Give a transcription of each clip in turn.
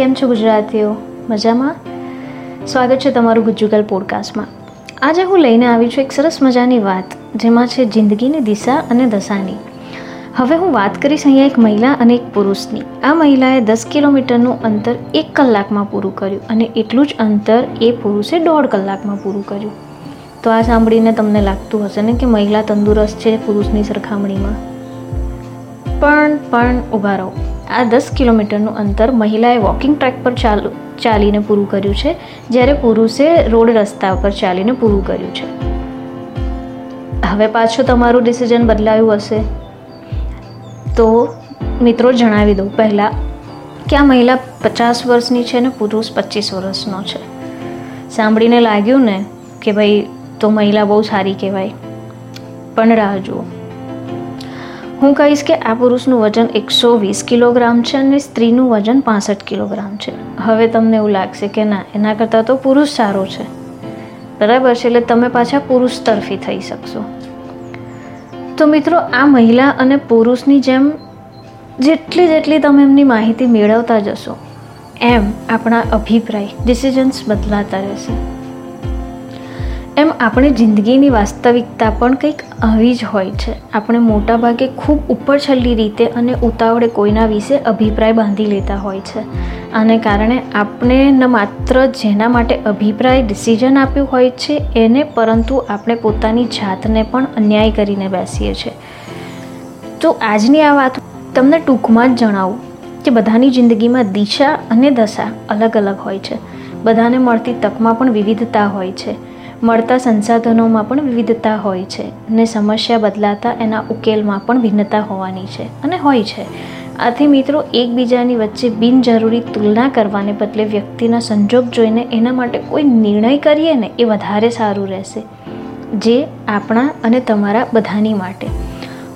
કેમ છો ગુજરાતીઓ? મજામાં? સ્વાગત છે તમારું ગુજુગલ પોડકાસ્ટમાં આજે હું લઈને આવી છું એક સરસ મજાની વાત, જેમાં છે જિંદગીની દિશા અને દશાની. હવે હું વાત કરીશ અહીંયા એક મહિલા અને એક પુરુષની. આ મહિલાએ દસ કિલોમીટરનું અંતર એક કલાકમાં પૂરું કર્યું અને એટલું જ અંતર એ પુરુષે દોઢ કલાકમાં પૂરું કર્યું. તો આ સાંભળીને તમને લાગતું હશે ને કે મહિલા તંદુરસ્ત છે પુરુષની સરખામણીમાં? પણ પણ, ઊભા રહો. આ દસ કિલોમીટરનું અંતર મહિલાએ વોકિંગ ટ્રેક પર ચાલુ, ચાલીને પૂરું કર્યું છે, જ્યારે પુરુષે રોડ રસ્તા પર ચાલીને પૂરું કર્યું છે. હવે પાછું તમારું ડિસિઝન બદલાયું હશે. તો મિત્રો જણાવી દઉં પહેલાં કે આ મહિલા પચાસ વર્ષની છે ને પુરુષ પચીસ વર્ષનો છે? સાંભળીને લાગ્યું ને કે ભાઈ, તો મહિલા બહુ સારી કહેવાય. પણ રાહ જુઓ. હું કહીશ કે આ પુરુષનું વજન એકસો વીસ કિલોગ્રામ છે અને સ્ત્રીનું વજન પાસઠ કિલોગ્રામ છે. હવે તમને એવું લાગશે કે ના, એના કરતાં તો પુરુષ સારો છે. બરાબર છે, એટલે તમે પાછા પુરુષ તરફી થઈ શકશો. તો મિત્રો, આ મહિલા અને પુરુષની જેમ જેટલી જેટલી તમે એમની માહિતી મેળવતા જશો, એમ આપણા અભિપ્રાય ડિસિઝન્સ બદલાતા રહેશે. એમ આપણે જિંદગીની વાસ્તવિકતા પણ કંઈક આવી જ હોય છે. આપણે મોટાભાગે ખૂબ ઉપરછલ્લી રીતે અને ઉતાવળે કોઈના વિશે અભિપ્રાય બાંધી લેતા હોય છે. આને કારણે આપણે ન માત્ર જેના માટે અભિપ્રાય ડિસિઝન આપ્યું હોય છે એને, પરંતુ આપણે પોતાની જાતને પણ અન્યાય કરીને બેસીએ છીએ. તો આજની આ વાત તમને ટૂંકમાં જ જણાવું કે બધાની જિંદગીમાં દિશા અને દશા અલગ અલગ હોય છે. બધાને મળતી તકમાં પણ વિવિધતા હોય છે. મળતા સંસાધનોમાં પણ વિવિધતા હોય છે ને સમસ્યા બદલાતા એના ઉકેલમાં પણ ભિન્નતા હોવાની છે અને હોય છે. આથી મિત્રો, એકબીજાની વચ્ચે બિનજરૂરી તુલના કરવાને બદલે વ્યક્તિના સંજોગ જોઈને એના માટે કોઈ નિર્ણય કરીએ ને એ વધારે સારું રહેશે. જે આપણા અને તમારા બધાની માટે.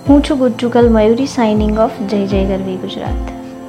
હું છું ગુજ્જુગલ મયુરી સાઇનિંગ ઓફ જય જય ગરવી ગુજરાત.